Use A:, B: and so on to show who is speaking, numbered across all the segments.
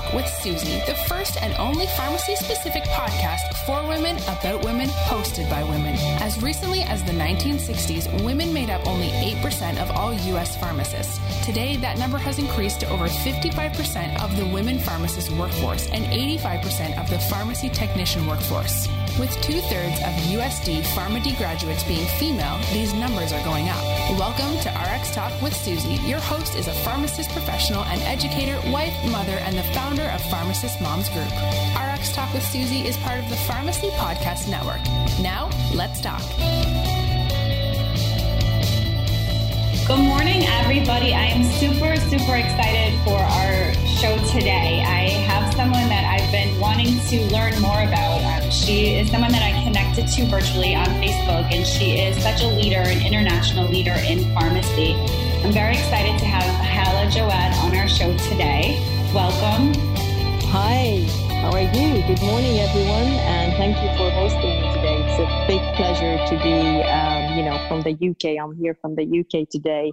A: Talk with Suzy, the first and only pharmacy specific podcast for women, about women, hosted by women. As recently as the 1960s, women made up only 8% of all U.S. pharmacists. Today, that number has increased to over 55% of the women pharmacist workforce and 85% of the pharmacy technician workforce. With two thirds of USD PharmD graduates being female, these numbers are going up. Welcome to RX Talk with Suzy. Your host is a pharmacist professional and educator, wife, mother, and the founder of Pharmacist Moms Group. RX Talk with Suzy is part of the Pharmacy Podcast Network. Now, let's talk.
B: Good morning, everybody. I am super, super excited for our show today. I have someone that I've been wanting to learn more about. Um, she is someone that I connected to virtually on Facebook, and she is such a leader, an international leader in pharmacy. I'm very excited to have Hala Jawad on our show today. Welcome.
C: Hi, how are you? Good morning, everyone, and thank you for hosting me today. It's a big pleasure to be, um, you know, from the UK. I'm here from the UK today,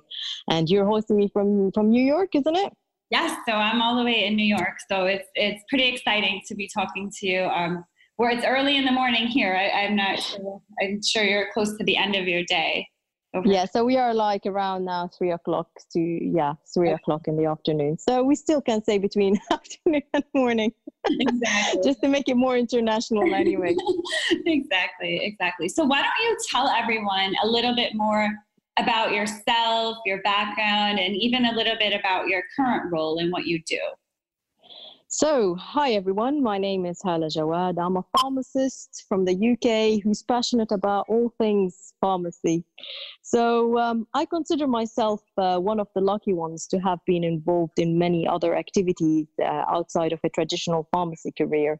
C: and you're hosting me from from New York, isn't it?
B: Yes, so I'm all the way in New York, so it's it's pretty exciting to be talking to you. Um, where it's early in the morning here. I, am not sure. I'm sure you're close to the end of your day.
C: Over. Yeah, so we are like around now three o'clock to yeah three okay. o'clock in the afternoon. So we still can say between afternoon and morning, exactly. just to make it more international anyway.
B: exactly, exactly. So why don't you tell everyone a little bit more about yourself, your background, and even a little bit about your current role and what you do.
C: So, hi everyone, my name is Hala Jawad. I'm a pharmacist from the UK who's passionate about all things pharmacy. So, um, I consider myself uh, one of the lucky ones to have been involved in many other activities uh, outside of a traditional pharmacy career.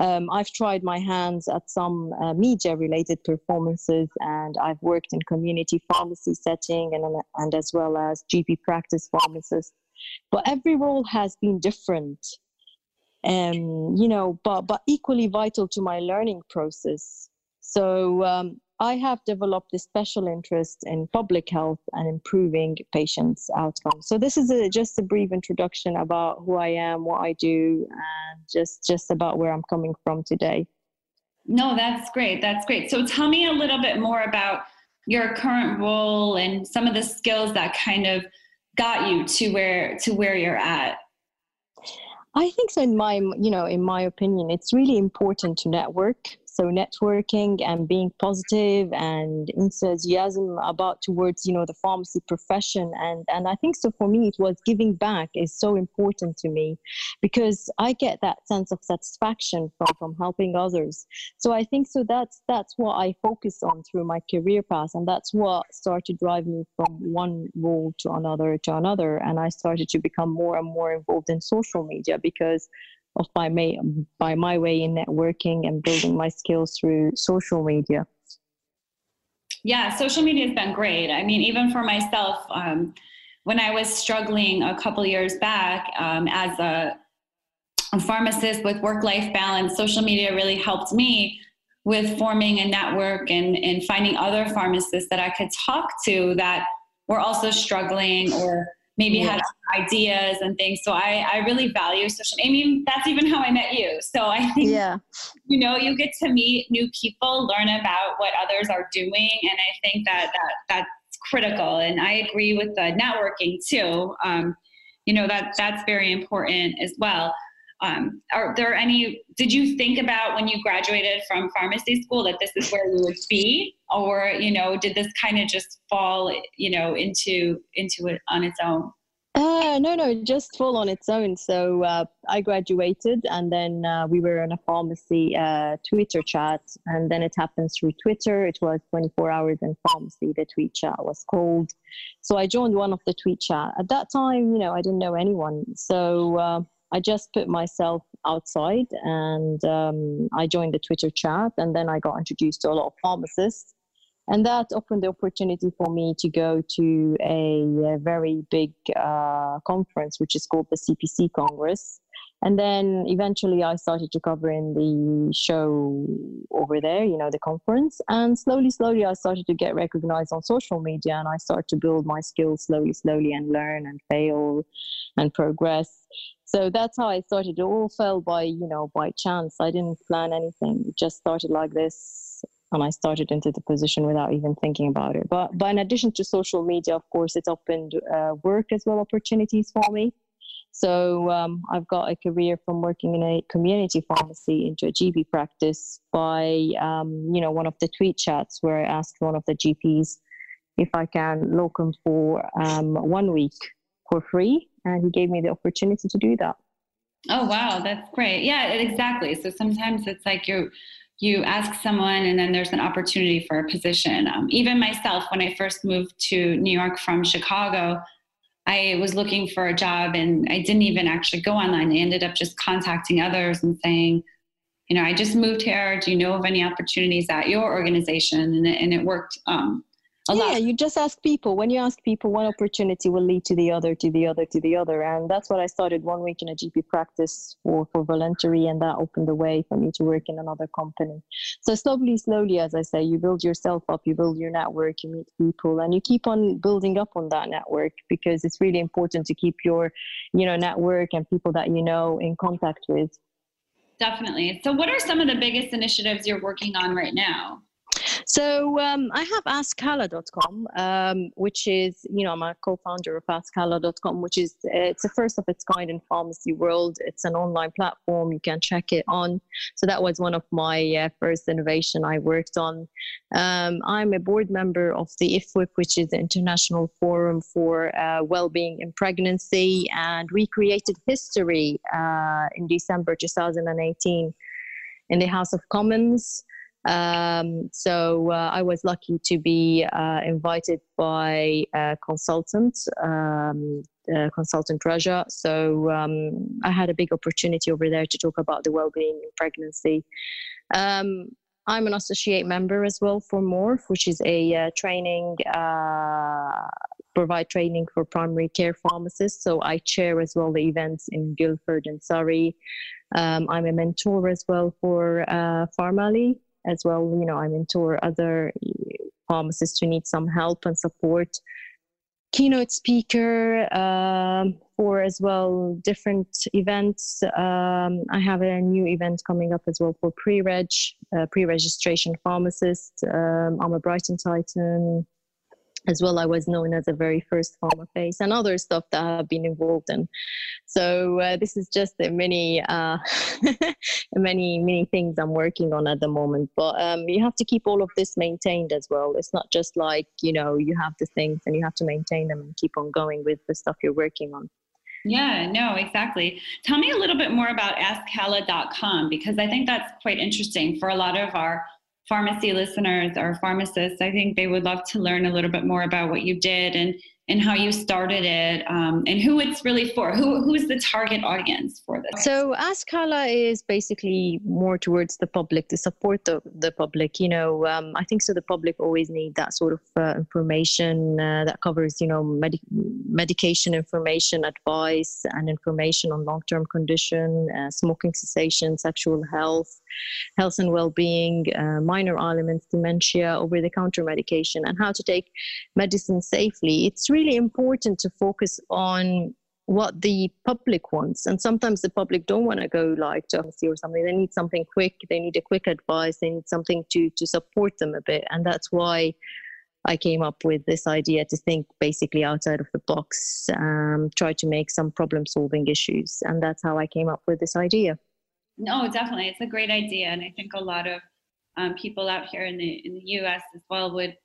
C: Um, I've tried my hands at some uh, media related performances and I've worked in community pharmacy setting and, and as well as GP practice pharmacist. But every role has been different, um, you know, but, but equally vital to my learning process. So um, I have developed a special interest in public health and improving patients' outcomes. So this is a, just a brief introduction about who I am, what I do, and just just about where I'm coming from today.
B: No, that's great. That's great. So tell me a little bit more about your current role and some of the skills that kind of got you to where to where you're at.
C: I think so in my you know in my opinion it's really important to network so networking and being positive and enthusiasm about towards you know the pharmacy profession. And and i think so for me it was giving back is so important to me because i get that sense of satisfaction from from helping others. So i think so that's that's what i focus on through my career path. And that's what started to drive me from one role to another to another. And i started to become more and more involved in social media because of by my by my way in networking and building my skills through social media.
B: Yeah social media has been great. I mean even for myself um, when i was struggling a couple years back um, as a, a pharmacist with work-life balance social media really helped me with forming a network and, and finding other pharmacists that i could talk to that were also struggling or maybe yeah. had ideas and things. So I, I really value social. I mean, that's even how I met you. So I think, yeah. you know, you get to meet new people, learn about what others are doing, and I think that that that's critical. And I agree with the networking too. Um, you know that that's very important as well. Um, are there any? Did you think about when you graduated from pharmacy school that this is where you would be, or you know, did this kind of just fall, you know, into into it on its own?
C: Uh, no, no, just fall on its own. So uh, I graduated, and then uh, we were in a pharmacy uh, Twitter chat, and then it happened through Twitter. It was 24 hours in pharmacy. The tweet chat was called. So I joined one of the tweet chat. At that time, you know, I didn't know anyone, so uh, I just put myself outside and um, I joined the Twitter chat and then I got introduced to a lot of pharmacists. And that opened the opportunity for me to go to a, a very big uh, conference, which is called the CPC Congress. And then eventually I started to cover in the show over there, you know, the conference. And slowly, slowly, I started to get recognized on social media and I started to build my skills slowly, slowly and learn and fail and progress. So that's how I started. It all fell by, you know, by chance. I didn't plan anything. It just started like this. And I started into the position without even thinking about it. But, but in addition to social media, of course, it's opened uh, work as well opportunities for me. So um, I've got a career from working in a community pharmacy into a GP practice by, um, you know, one of the tweet chats where I asked one of the GPs if I can locum for um, one week for free, and he gave me the opportunity to do that.
B: Oh wow, that's great. Yeah, exactly. So sometimes it's like you you ask someone, and then there's an opportunity for a position. Um, even myself, when I first moved to New York from Chicago, I was looking for a job, and I didn't even actually go online. I ended up just contacting others and saying, you know, I just moved here. Do you know of any opportunities at your organization? And it, and it worked um,
C: yeah, you just ask people. When you ask people, one opportunity will lead to the other, to the other, to the other. And that's what I started one week in a GP practice for, for voluntary, and that opened the way for me to work in another company. So slowly, slowly, as I say, you build yourself up, you build your network, you meet people, and you keep on building up on that network because it's really important to keep your, you know, network and people that you know in contact with.
B: Definitely. So, what are some of the biggest initiatives you're working on right now?
C: So um, I have AskHala.com, um, which is, you know, I'm a co-founder of AskHala.com, which is it's the first of its kind in pharmacy world. It's an online platform. You can check it on. So that was one of my uh, first innovation I worked on. Um, I'm a board member of the IFWIP, which is the International Forum for uh, Wellbeing in Pregnancy, and we created history uh, in December 2018 in the House of Commons. Um, so uh, I was lucky to be uh, invited by a consultant, um, consultant Raja. So um, I had a big opportunity over there to talk about the well-being in pregnancy. Um, I'm an associate member as well for Morph, which is a uh, training uh, provide training for primary care pharmacists. So I chair as well the events in Guildford and Surrey. Um, I'm a mentor as well for uh, as well. You know, I mentor other pharmacists who need some help and support. Keynote speaker um, for as well different events. Um, I have a new event coming up as well for pre-reg, uh, pre-registration pharmacist. Um, I'm a Brighton Titan as well. I was known as a very first pharma face and other stuff that I've been involved in. So uh, this is just a many, uh, many, many things I'm working on at the moment. But um, you have to keep all of this maintained as well. It's not just like you know you have the things and you have to maintain them and keep on going with the stuff you're working on.
B: Yeah, no, exactly. Tell me a little bit more about AskHala.com because I think that's quite interesting for a lot of our pharmacy listeners or pharmacists, I think they would love to learn a little bit more about what you did and and how you started it um, and who it's really for. Who who is the target audience for this?
C: So AskHala is basically more towards the public to support the, the public. You know, um, I think so. The public always need that sort of uh, information uh, that covers, you know, med- medication information, advice, and information on long term condition, uh, smoking cessation, sexual health, health and well being, uh, minor ailments, dementia, over the counter medication, and how to take medicine safely. It's really really important to focus on what the public wants. And sometimes the public don't want to go like to pharmacy or something. They need something quick. They need a quick advice. They need something to to support them a bit. And that's why I came up with this idea to think basically outside of the box, um, try to make some problem solving issues. And that's how I came up with this idea.
B: No, definitely. It's a great idea. And I think a lot of um, people out here in the in the US as well would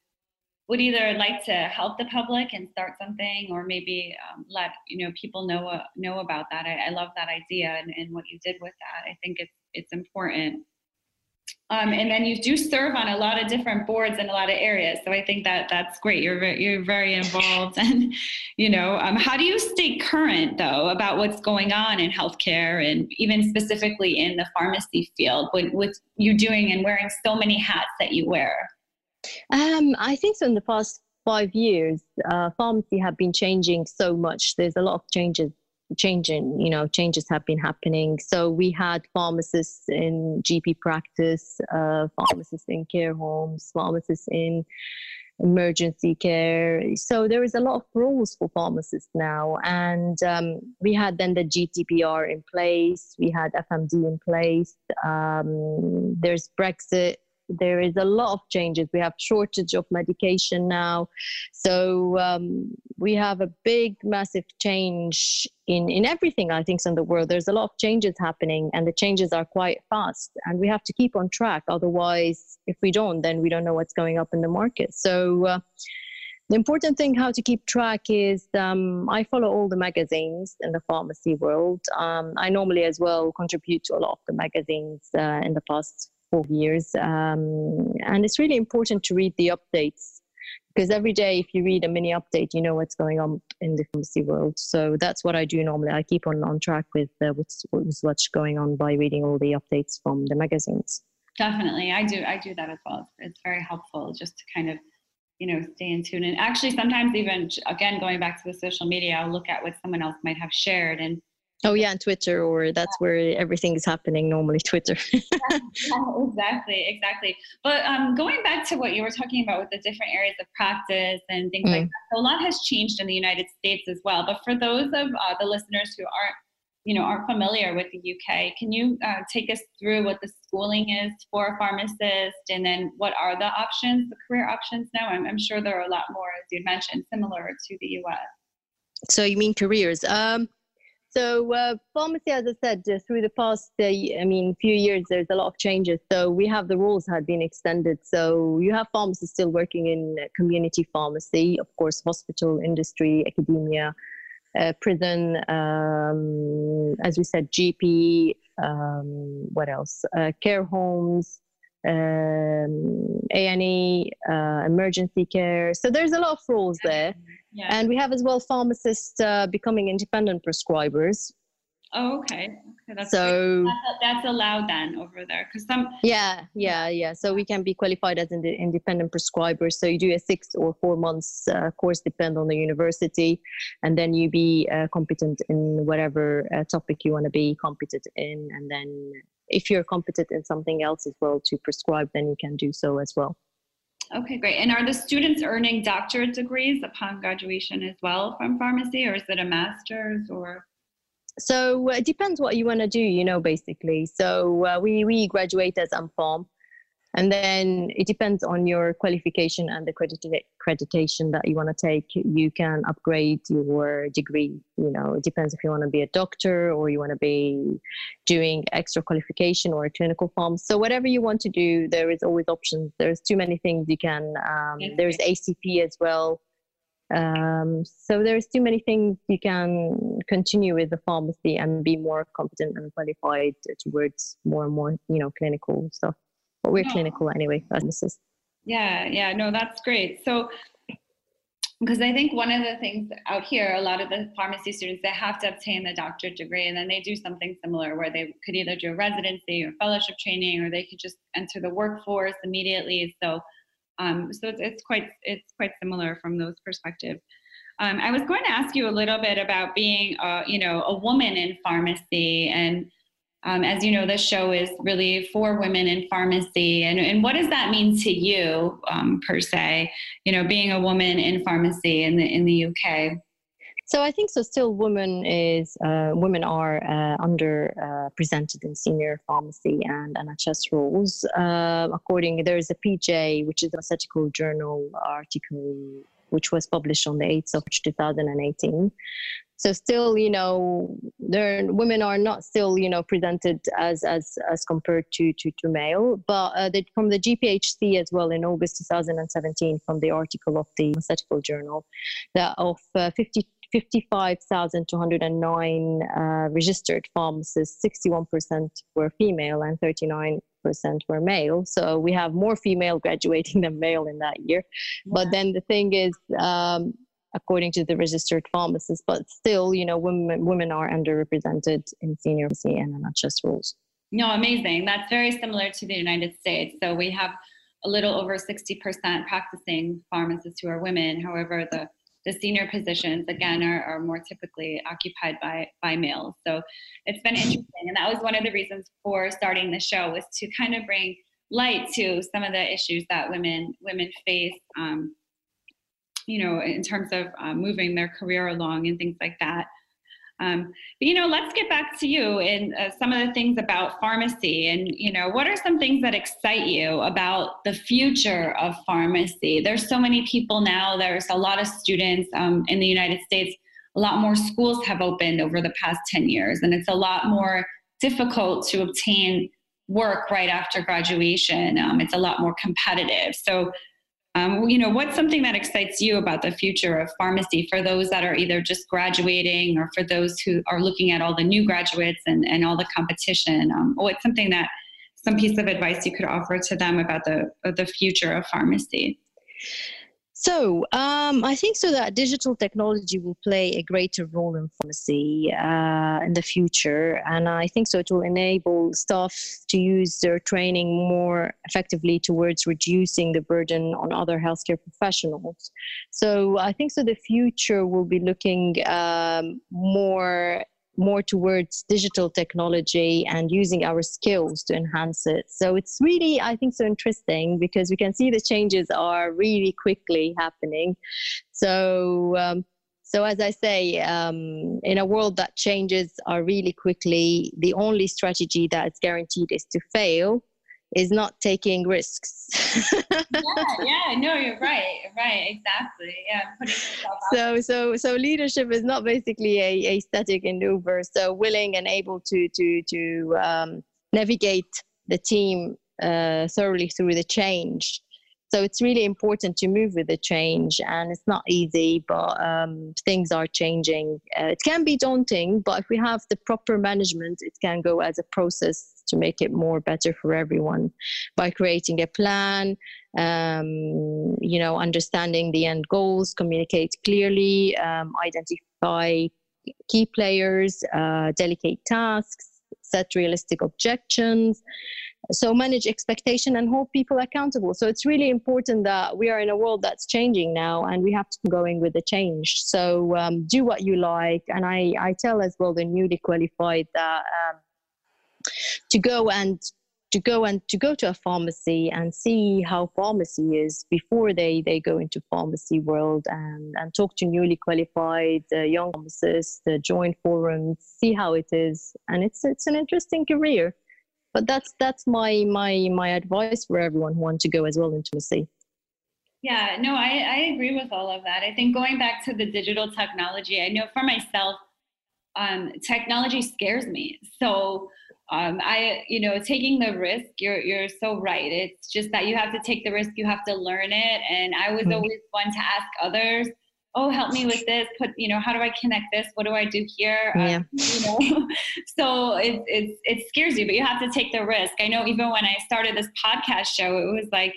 B: would either like to help the public and start something or maybe um, let you know people know uh, know about that. I, I love that idea and, and, what you did with that. I think it's it's important. Um, and then you do serve on a lot of different boards in a lot of areas so i think that that's great. You're very, you're very involved and you know um, how do you stay current though about what's going on in healthcare and even specifically in the pharmacy field with, with you doing and wearing so many hats that you wear
C: um, I think so. In the past five years, uh, pharmacy have been changing so much. There's a lot of changes changing you know changes have been happening so we had pharmacists in gp practice uh, pharmacists in care homes pharmacists in emergency care. So there is a lot of rules for pharmacists now. And um, we had then the GDPR in place, we had FMD in place, um, there's Brexit there is a lot of changes. We have shortage of medication now. So um, we have a big massive change in in everything i think in the world. There's a lot of changes happening and the changes are quite fast and we have to keep on track. Otherwise if we don't then we don't know what's going up in the market. So uh, the important thing how to keep track is um, i follow all the magazines in the pharmacy world. Um, i normally as well contribute to a lot of the magazines uh, in the past four years. Um, and it's really important to read the updates because every day, if you read a mini update, you know what's going on in the pharmacy world. So that's what I do normally. I keep on on track with, uh, what's, what's going on by reading all the updates from the magazines.
B: Definitely, I do. I do that as well. It's very helpful just to kind of you know stay in tune and actually sometimes even again going back to the social media i'll look at what someone else might have shared and
C: Oh yeah, on Twitter, or that's where everything is happening normally. Twitter.
B: yeah, exactly, exactly. But um, going back to what you were talking about with the different areas of practice and things mm. like that, so a lot has changed in the United States as well. But for those of uh, the listeners who aren't, you know, aren't familiar with the UK, can you uh, take us through what the schooling is for a pharmacist, and then what are the options, the career options now? I'm, I'm sure there are a lot more, as you mentioned, similar to the US.
C: So you mean careers? Um, so uh, pharmacy, as I said, uh, through the past, uh, I mean, few years, there's a lot of changes. So we have the rules had been extended. So you have pharmacists still working in community pharmacy, of course, hospital industry, academia, uh, prison, um, as we said, GP, um, what else? Uh, care homes, um, A&E, uh, emergency care. So there's a lot of rules there. Yeah. And we have as well pharmacists uh, becoming independent prescribers.
B: Oh, okay. okay that's so that's, that's, allowed then over there because some.
C: Yeah, yeah, yeah. So we can be qualified as an independent prescribers. So you do a six or four months uh, course, depend on the university, and then you be uh, competent in whatever uh, topic you want to be competent in, and then if you're competent in something else as well to prescribe, then you can do so as well.
B: Okay, great. And are the students earning doctorate degrees upon graduation as well from pharmacy, or is it a master's or?
C: So uh, it depends what you want to do, you know, basically. So uh, we we graduate as MPharm, and then it depends on your qualification and the accreditation that you want to take. You can upgrade your degree you know it depends if you want to be a doctor or you want to be doing extra qualification or a clinical farm. so whatever you want to do there is always options. There's too many things you can um, there's acp as well. Um, so there's too many things you can continue with the pharmacy and be more competent and qualified towards more and more you know clinical stuff but we're clinical anyway pharmacists
B: yeah yeah no that's great so because I think one of the things out here, a lot of the pharmacy students, they have to obtain the doctorate degree and then they do something similar where they could either do a residency or fellowship training or they could just enter the workforce immediately. So, um, so it's, it's quite it's quite similar from those perspectives. Um, I was going to ask you a little bit about being, a, you know, a woman in pharmacy and um, as you know, this show is really for women in pharmacy. And, and what does that mean to you, um, per se, you know, being a woman in pharmacy in the, in the UK?
C: So I think so. Still, women is uh, women are uh, under uh, in senior pharmacy and NHS roles. Uh, according there is a PJ, which is a pharmaceutical journal article, which was published on the 8th of 2018, so still you know there women are not still you know presented as as as compared to to, to male but uh, from the gphc as well in august 2017 from the article of the pharmaceutical journal that of uh, 50 55,209 uh, registered pharmacists, 61% were female and 39% were male. So we have more female graduating than male in that year. Yeah. But then the thing is, um, according to the registered pharmacists, but still, you know, women women are underrepresented in senior pharmacy and NHS roles.
B: No, amazing. That's very similar to the United States. So we have a little over 60% practicing pharmacists who are women. However, the the senior positions again are, are more typically occupied by by males. So it's been interesting, and that was one of the reasons for starting the show was to kind of bring light to some of the issues that women women face um, you know, in terms of uh, moving their career along and things like that. Um, but you know, let's get back to you and uh, some of the things about pharmacy. And you know, what are some things that excite you about the future of pharmacy? There's so many people now. There's a lot of students um, in the United States. A lot more schools have opened over the past 10 years, and it's a lot more difficult to obtain work right after graduation. Um, it's a lot more competitive. So, um, you know, what's something that excites you about the future of pharmacy for those that are either just graduating or for those who are looking at all the new graduates and, and all the competition? Um, what's something that some piece of advice you could offer to them about the the future of pharmacy?
C: So um, I think so that digital technology will play a greater role in pharmacy uh, in the future, and I think so it will enable staff to use their training more effectively towards reducing the burden on other healthcare professionals. So I think so the future will be looking um, more more towards digital technology and using our skills to enhance it. So it's really, I think, so interesting because we can see the changes are really quickly happening. So, um, so as I say, um, in a world that changes are really quickly, the only strategy that is guaranteed is to fail is not taking risks.
B: yeah, yeah, no, you're right, right, exactly. Yeah,
C: so, so, so leadership is not basically a, a static maneuver. So, willing and able to to to um, navigate the team uh, thoroughly through the change. So it's really important to move with the change, and it's not easy, but um, things are changing. Uh, it can be daunting, but if we have the proper management, it can go as a process to make it more better for everyone by creating a plan um, you know understanding the end goals communicate clearly um, identify key players uh, delegate tasks set realistic objections. So manage expectation and hold people accountable. So it's really important that we are in a world that's changing now and we have to be going with the change. So um, do what you like. And I, I tell as well the newly qualified that um, to go and to go and to go to a pharmacy and see how pharmacy is before they they go into pharmacy world and and talk to newly qualified uh, young pharmacists uh, join forums see how it is. And it's it's an interesting career. But that's that's my my my advice for everyone who wants to go as well into pharmacy
B: yeah no I, I agree with all of that. I think going back to the digital technology i know for myself um, technology scares me. So um, I, you know, taking the risk, you're, you're so right. It's just that you have to take the risk, you have to learn it. And I was mm-hmm. always one to ask others, oh, help me with this, put, you know, how do I connect this? What do I do here? Um, yeah. Um, you know, so it, it, it scares you, but you have to take the risk. I know even when I started this podcast show, it was like,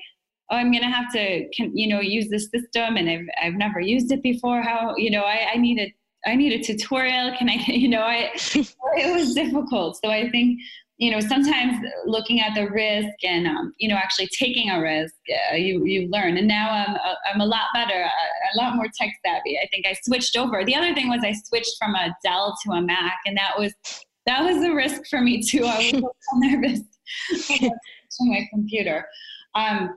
B: oh, I'm going to have to, you know, use this system and I've, I've never used it before. How, you know, I, I need needed I need a tutorial. Can I, you know, I, it was difficult. So I think, you know, sometimes looking at the risk and, um, you know, actually taking a risk, uh, you, you learn. And now I'm, uh, I'm a lot better, a, a, lot more tech savvy. I think I switched over. The other thing was I switched from a Dell to a Mac and that was, that was a risk for me too. I was so nervous to my computer. Um,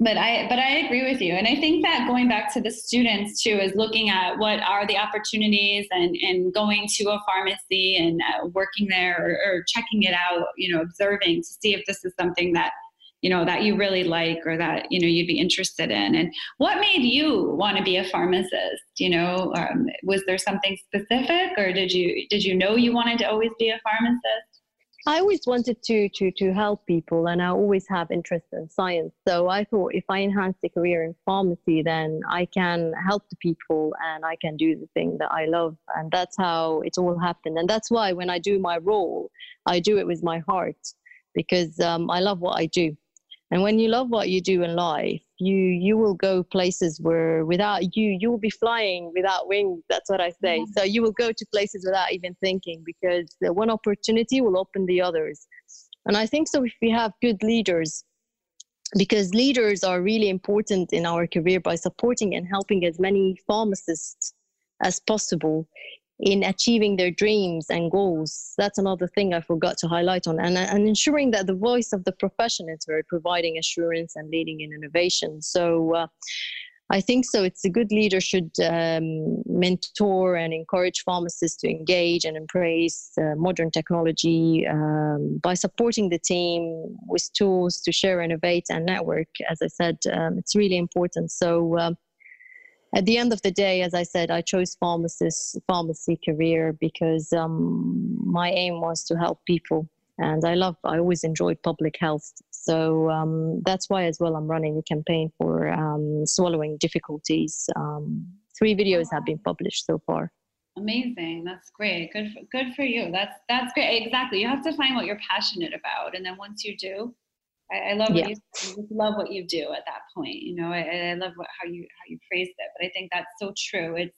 B: but I but I agree with you, and I think that going back to the students too is looking at what are the opportunities and and going to a pharmacy and uh, working there or, or checking it out, you know, observing to see if this is something that you know that you really like or that you know you'd be interested in. And what made you want to be a pharmacist? You know um, was there something specific or did you did you know you wanted to always be a pharmacist
C: I always wanted to to to help people, and I always have interest in science. So I thought if I enhance the career in pharmacy, then I can help the people, and I can do the thing that I love, and that's how it all happened. And that's why when I do my role, I do it with my heart because um, I love what I do. And when you love what you do in life, you you will go places where without you you will be flying without wings that's what i say. Mm-hmm. so you will go to places without even thinking because the one opportunity will open the others. And i think so if we have good leaders because leaders are really important in our career by supporting and helping as many pharmacists as possible in achieving their dreams and goals. That's another thing I forgot to highlight on, and, and ensuring that the voice of the profession is heard, providing assurance and leading in innovation. So, uh, I think so. It's a good leader should um, mentor and encourage pharmacists to engage and embrace uh, modern technology um, by supporting the team with tools to share, innovate, and network. As I said, um, it's really important. So, um, at the end of the day, as I said, I chose pharmacist pharmacy career because um, my aim was to help people, and I love. I always enjoyed public health, so um, that's why as well I'm running a campaign for um, swallowing difficulties. Um, three videos have been published so far.
B: Amazing. That's great. Good for, good for you. That's that's great. Exactly. You have to find what you're passionate about, and then once you do, I, I love what yeah. you, you love what you do at that point. You know, I, I love what, how you how you phrased it. But I think that's so true. It's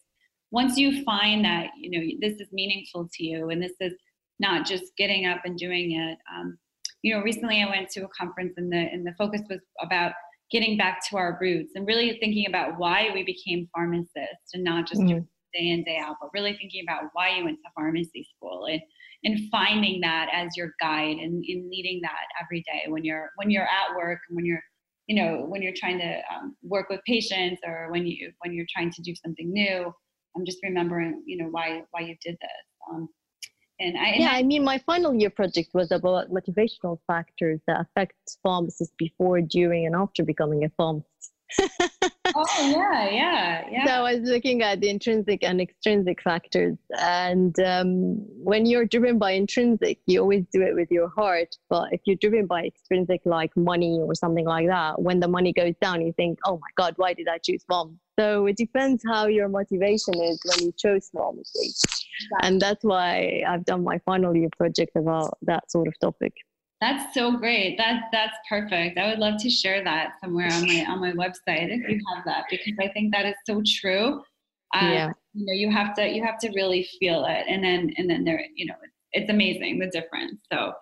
B: once you find that you know this is meaningful to you, and this is not just getting up and doing it. Um, you know, recently I went to a conference and the and the focus was about getting back to our roots and really thinking about why we became pharmacists and not just mm-hmm. day in day out, but really thinking about why you went to pharmacy school and and finding that as your guide and in leading that every day when you're when you're at work and when you're you know when you're trying to um, work with patients or when you when you're trying to do something new i'm just remembering you know why why you did this um,
C: and I, and yeah, I, I, mean, my final year project was about motivational factors that affect pharmacists before, during, and after becoming a pharmacist.
B: oh yeah, yeah, yeah.
C: So I was looking at the intrinsic and extrinsic factors, and um, when you're driven by intrinsic, you always do it with your heart. But if you're driven by extrinsic, like money or something like that, when the money goes down, you think, "Oh my God, why did I choose mom?" So it depends how your motivation is when you chose pharmacy, and that's why I've done my final year project about that sort of topic.
B: That's so great. That that's perfect. I would love to share that somewhere on my on my website if you have that because I think that is so true. Um, yeah. You know, you have to you have to really feel it, and then and then there, you know, it's, amazing the difference. So,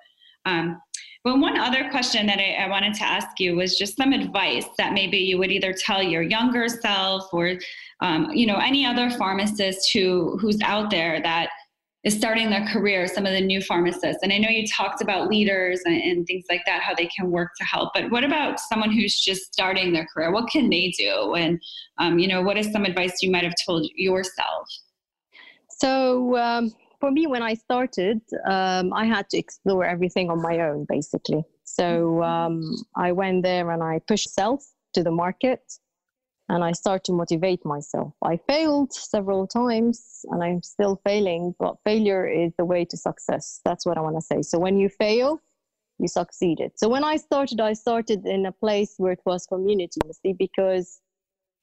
B: um, but one other question that I, I wanted to ask you was just some advice that maybe you would either tell your younger self or, um, you know, any other pharmacist who who's out there that is starting their career, some of the new pharmacists. And I know you talked about leaders and, and, things like that, how they can work to help. But what about someone who's just starting their career? What can they do? And, um, you know, what is some advice you might have told yourself?
C: So, um, for me, when I started, um, I had to explore everything on my own, basically. So mm-hmm. um, I went there and I pushed self to the market and I start to motivate myself. I failed several times and I'm still failing, but failure is the way to success. That's what I want to say. So when you fail, you succeeded. So when I started, I started in a place where it was community, see, because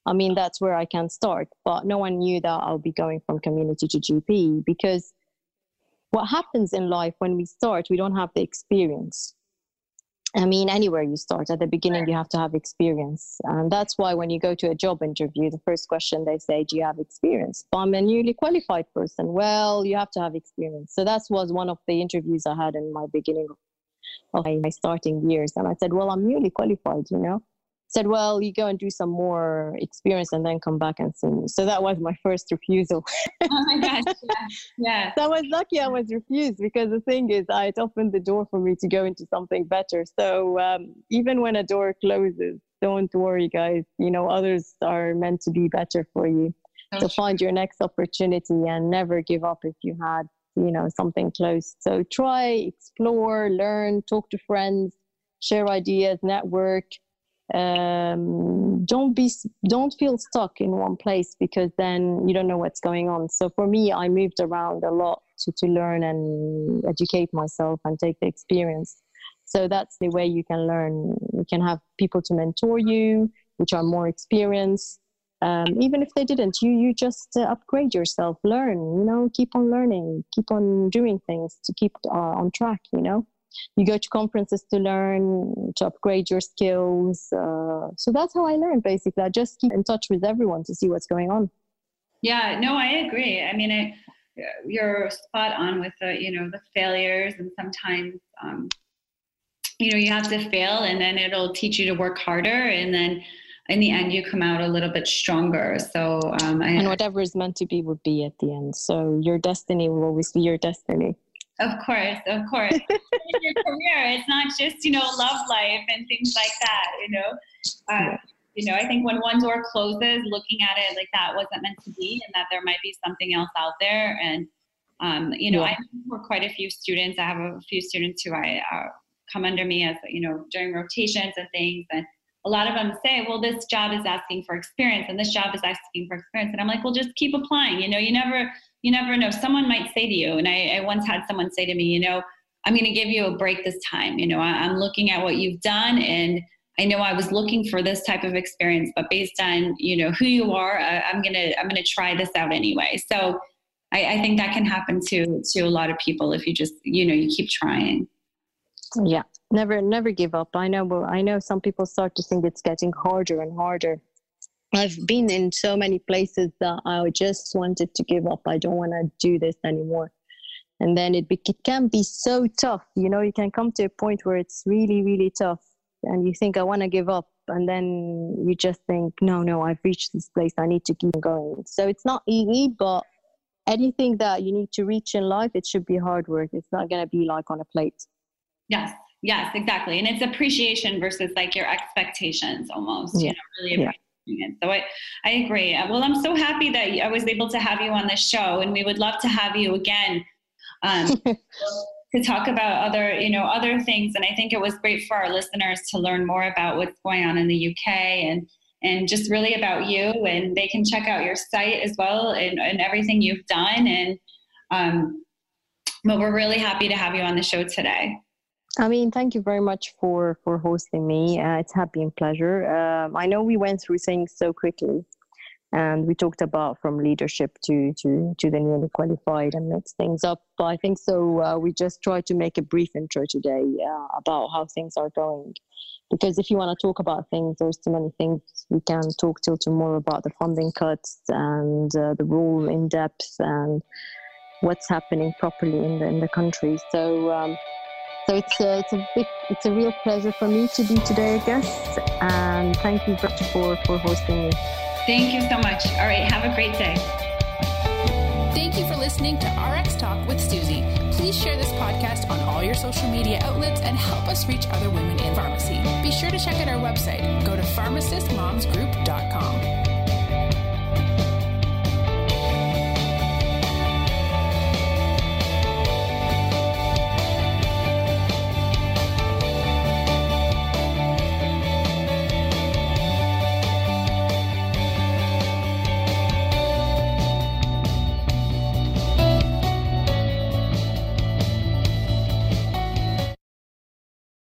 C: I mean, that's where I can start. But no one knew that I'll be going from community to GP because what happens in life when we start, we don't have the experience. I mean, anywhere you start, at the beginning, you have to have experience. And that's why when you go to a job interview, the first question they say, Do you have experience? But I'm a newly qualified person. Well, you have to have experience. So that was one of the interviews I had in my beginning of my starting years. And I said, Well, I'm newly qualified, you know? Said, Well, you go and do some more experience and then come back and see me. So that was my first refusal.
B: oh my gosh. Yeah. yeah.
C: So I was lucky I was refused because the thing is, it opened the door for me to go into something better. So um, even when a door closes, don't worry, guys. You know, others are meant to be better for you. So find your next opportunity and never give up if you had, you know, something close. So try, explore, learn, talk to friends, share ideas, network um, don't be don't feel stuck in one place because then you don't know what's going on. So for me i moved around a lot to, to learn and educate myself and take the experience. So that's the way you can learn. You can have people to mentor you which are more experienced. Um, even if they didn't you you just uh, upgrade yourself learn you know keep on learning keep on doing things to keep uh, on track you know you go to conferences to learn to upgrade your skills uh, so that's how i learned basically. I just keep in touch with everyone to see what's going on.
B: Yeah no i agree. I mean it, you're spot on with the you know the failures and sometimes um, you know you have to fail and then it'll teach you to work harder and then in the end you come out a little bit stronger. So um, I,
C: and whatever is meant to be would be at the end. So your destiny will always be your destiny
B: of course, of course. in your career, it's not just you know love life and things like that. You know, uh, You know, I think when one door closes, looking at it like that wasn't meant to be, and that there might be something else out there. And um, you know, yeah. I for quite a few students. I have a few students who I uh, come under me as you know during rotations and things, and a lot of them say, well, this job is asking for experience and this job is asking for experience. And I'm like, well, just keep applying. You know, you never, you never know. Someone might say to you, and I, I once had someone say to me, you know, I'm going to give you a break this time. You know, I, I'm looking at what you've done and I know I was looking for this type of experience, but based on, you know, who you are, I'm going to, I'm to try this out anyway. So I, I think that can happen to, to a lot of people if you just, you know, you keep trying.
C: Yeah never never give up i know i know some people start to think it's getting harder and harder i've been in so many places that i just wanted to give up i don't want to do this anymore and then it, be, it can be so tough you know you can come to a point where it's really really tough and you think i want to give up and then you just think no no i've reached this place i need to keep going so it's not easy but anything that you need to reach in life it should be hard work it's not going to be like on a plate
B: yes Yes, exactly. And it's appreciation versus like your expectations almost, yeah. you know, really yeah. It. So I, I agree. Uh, well, I'm so happy that I was able to have you on this show and we would love to have you again um, to talk about other, you know, other things. And I think it was great for our listeners to learn more about what's going on in the UK and, and just really about you and they can check out your site as well and, and everything you've done. And, um, but we're really happy to have you on the show today.
C: I mean, thank you very much for for hosting me. Uh, it's happy and pleasure. Um, I know we went through things so quickly, and we talked about from leadership to to to the newly qualified and mix things up. But I think so. Uh, we just try to make a brief intro today uh, about how things are going, because if you want to talk about things, there's too many things we can talk till tomorrow about the funding cuts and uh, the rule in depth and what's happening properly in the in the country. So. Um, so it's a, it's a big, it's a real pleasure for me to be today a guest, and thank you very for for hosting me.
B: Thank you so much. All right, have a great day.
A: Thank you for listening to RX Talk with Suzy. Please share this podcast on all your social media outlets and help us reach other women in pharmacy. Be sure to check out our website. Go to pharmacistmomsgroup.com.